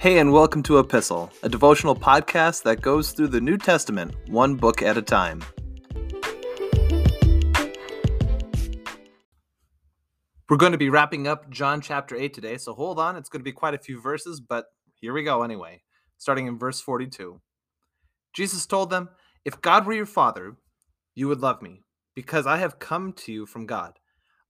Hey, and welcome to Epistle, a devotional podcast that goes through the New Testament one book at a time. We're going to be wrapping up John chapter 8 today, so hold on. It's going to be quite a few verses, but here we go anyway, starting in verse 42. Jesus told them, If God were your father, you would love me, because I have come to you from God.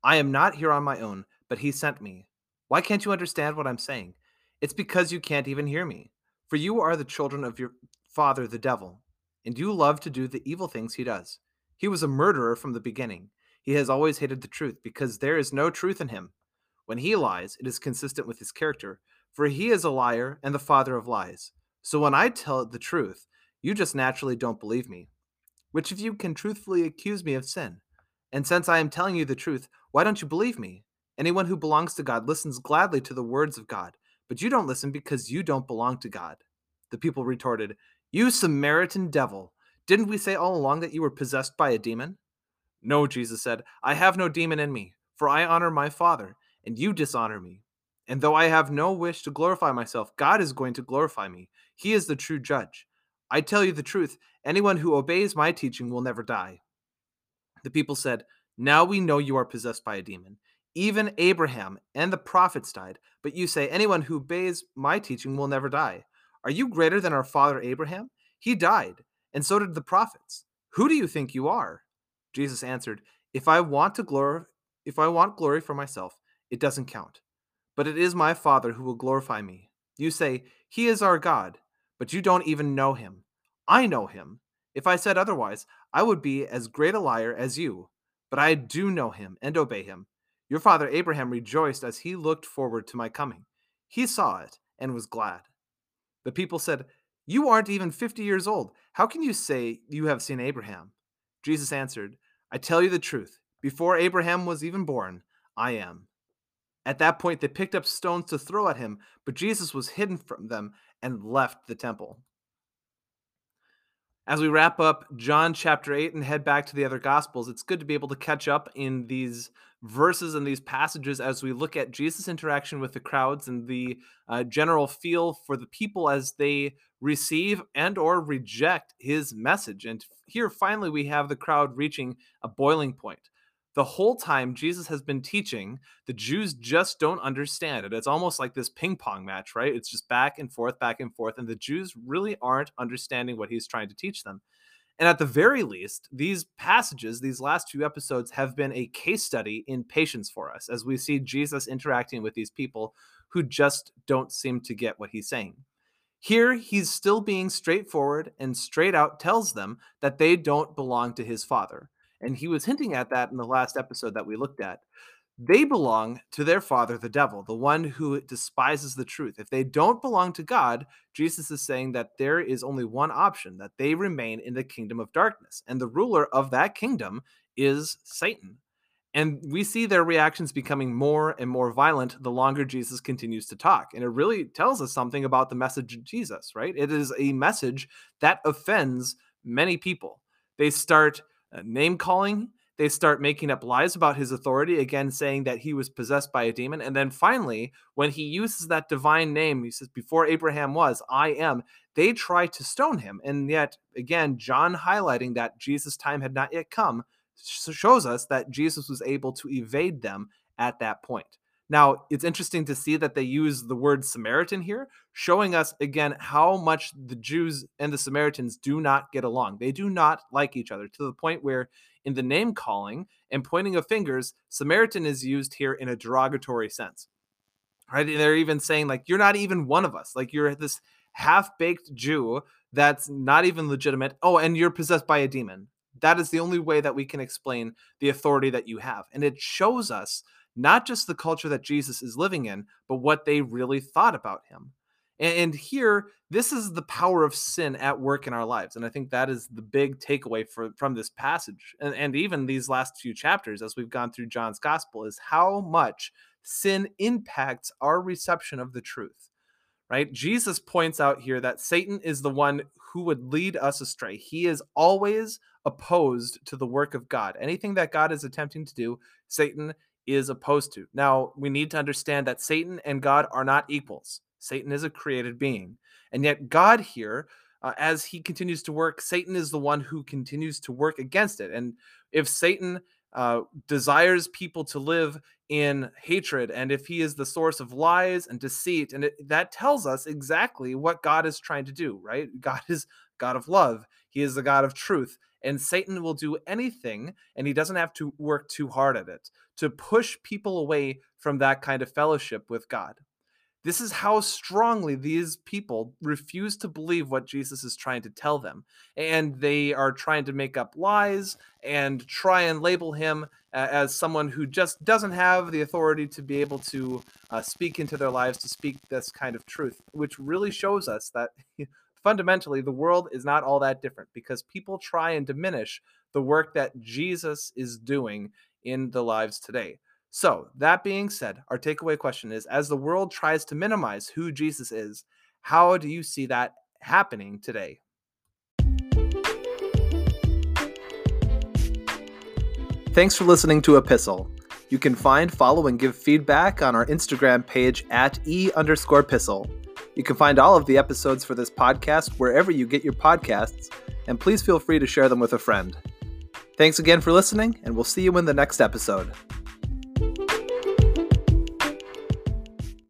I am not here on my own, but he sent me. Why can't you understand what I'm saying? It's because you can't even hear me. For you are the children of your father, the devil, and you love to do the evil things he does. He was a murderer from the beginning. He has always hated the truth because there is no truth in him. When he lies, it is consistent with his character, for he is a liar and the father of lies. So when I tell the truth, you just naturally don't believe me. Which of you can truthfully accuse me of sin? And since I am telling you the truth, why don't you believe me? Anyone who belongs to God listens gladly to the words of God. But you don't listen because you don't belong to God. The people retorted, You Samaritan devil, didn't we say all along that you were possessed by a demon? No, Jesus said, I have no demon in me, for I honor my Father, and you dishonor me. And though I have no wish to glorify myself, God is going to glorify me. He is the true judge. I tell you the truth anyone who obeys my teaching will never die. The people said, Now we know you are possessed by a demon. Even Abraham and the prophets died, but you say, Anyone who obeys my teaching will never die. Are you greater than our father Abraham? He died, and so did the prophets. Who do you think you are? Jesus answered, If I want to glory, if I want glory for myself, it doesn't count. But it is my Father who will glorify me. You say, He is our God, but you don't even know him. I know him. If I said otherwise, I would be as great a liar as you. But I do know him and obey him. Your father Abraham rejoiced as he looked forward to my coming. He saw it and was glad. The people said, You aren't even 50 years old. How can you say you have seen Abraham? Jesus answered, I tell you the truth. Before Abraham was even born, I am. At that point, they picked up stones to throw at him, but Jesus was hidden from them and left the temple. As we wrap up John chapter 8 and head back to the other gospels, it's good to be able to catch up in these verses and these passages as we look at Jesus' interaction with the crowds and the uh, general feel for the people as they receive and or reject his message. And here finally we have the crowd reaching a boiling point. The whole time Jesus has been teaching, the Jews just don't understand it. It's almost like this ping pong match, right? It's just back and forth, back and forth, and the Jews really aren't understanding what he's trying to teach them. And at the very least, these passages, these last few episodes, have been a case study in patience for us as we see Jesus interacting with these people who just don't seem to get what he's saying. Here, he's still being straightforward and straight out tells them that they don't belong to his father. And he was hinting at that in the last episode that we looked at. They belong to their father, the devil, the one who despises the truth. If they don't belong to God, Jesus is saying that there is only one option that they remain in the kingdom of darkness. And the ruler of that kingdom is Satan. And we see their reactions becoming more and more violent the longer Jesus continues to talk. And it really tells us something about the message of Jesus, right? It is a message that offends many people. They start Uh, name calling they start making up lies about his authority, again, saying that he was possessed by a demon. And then finally, when he uses that divine name, he says, Before Abraham was, I am, they try to stone him. And yet, again, John highlighting that Jesus' time had not yet come shows us that Jesus was able to evade them at that point. Now, it's interesting to see that they use the word Samaritan here, showing us again how much the Jews and the Samaritans do not get along. They do not like each other to the point where, in the name calling and pointing of fingers, Samaritan is used here in a derogatory sense. Right? And they're even saying, like, you're not even one of us. Like, you're this half baked Jew that's not even legitimate. Oh, and you're possessed by a demon. That is the only way that we can explain the authority that you have. And it shows us not just the culture that Jesus is living in, but what they really thought about him. And here, this is the power of sin at work in our lives. And I think that is the big takeaway for, from this passage. And, and even these last few chapters, as we've gone through John's gospel, is how much sin impacts our reception of the truth. Right? Jesus points out here that Satan is the one who would lead us astray. He is always opposed to the work of God. Anything that God is attempting to do, Satan is opposed to. Now, we need to understand that Satan and God are not equals. Satan is a created being. And yet, God here, uh, as he continues to work, Satan is the one who continues to work against it. And if Satan uh, desires people to live in hatred and if he is the source of lies and deceit and it, that tells us exactly what god is trying to do right god is god of love he is the god of truth and satan will do anything and he doesn't have to work too hard at it to push people away from that kind of fellowship with god this is how strongly these people refuse to believe what Jesus is trying to tell them. And they are trying to make up lies and try and label him as someone who just doesn't have the authority to be able to uh, speak into their lives, to speak this kind of truth, which really shows us that fundamentally the world is not all that different because people try and diminish the work that Jesus is doing in the lives today. So, that being said, our takeaway question is as the world tries to minimize who Jesus is, how do you see that happening today? Thanks for listening to Epistle. You can find, follow, and give feedback on our Instagram page at e underscore epistle. You can find all of the episodes for this podcast wherever you get your podcasts, and please feel free to share them with a friend. Thanks again for listening, and we'll see you in the next episode.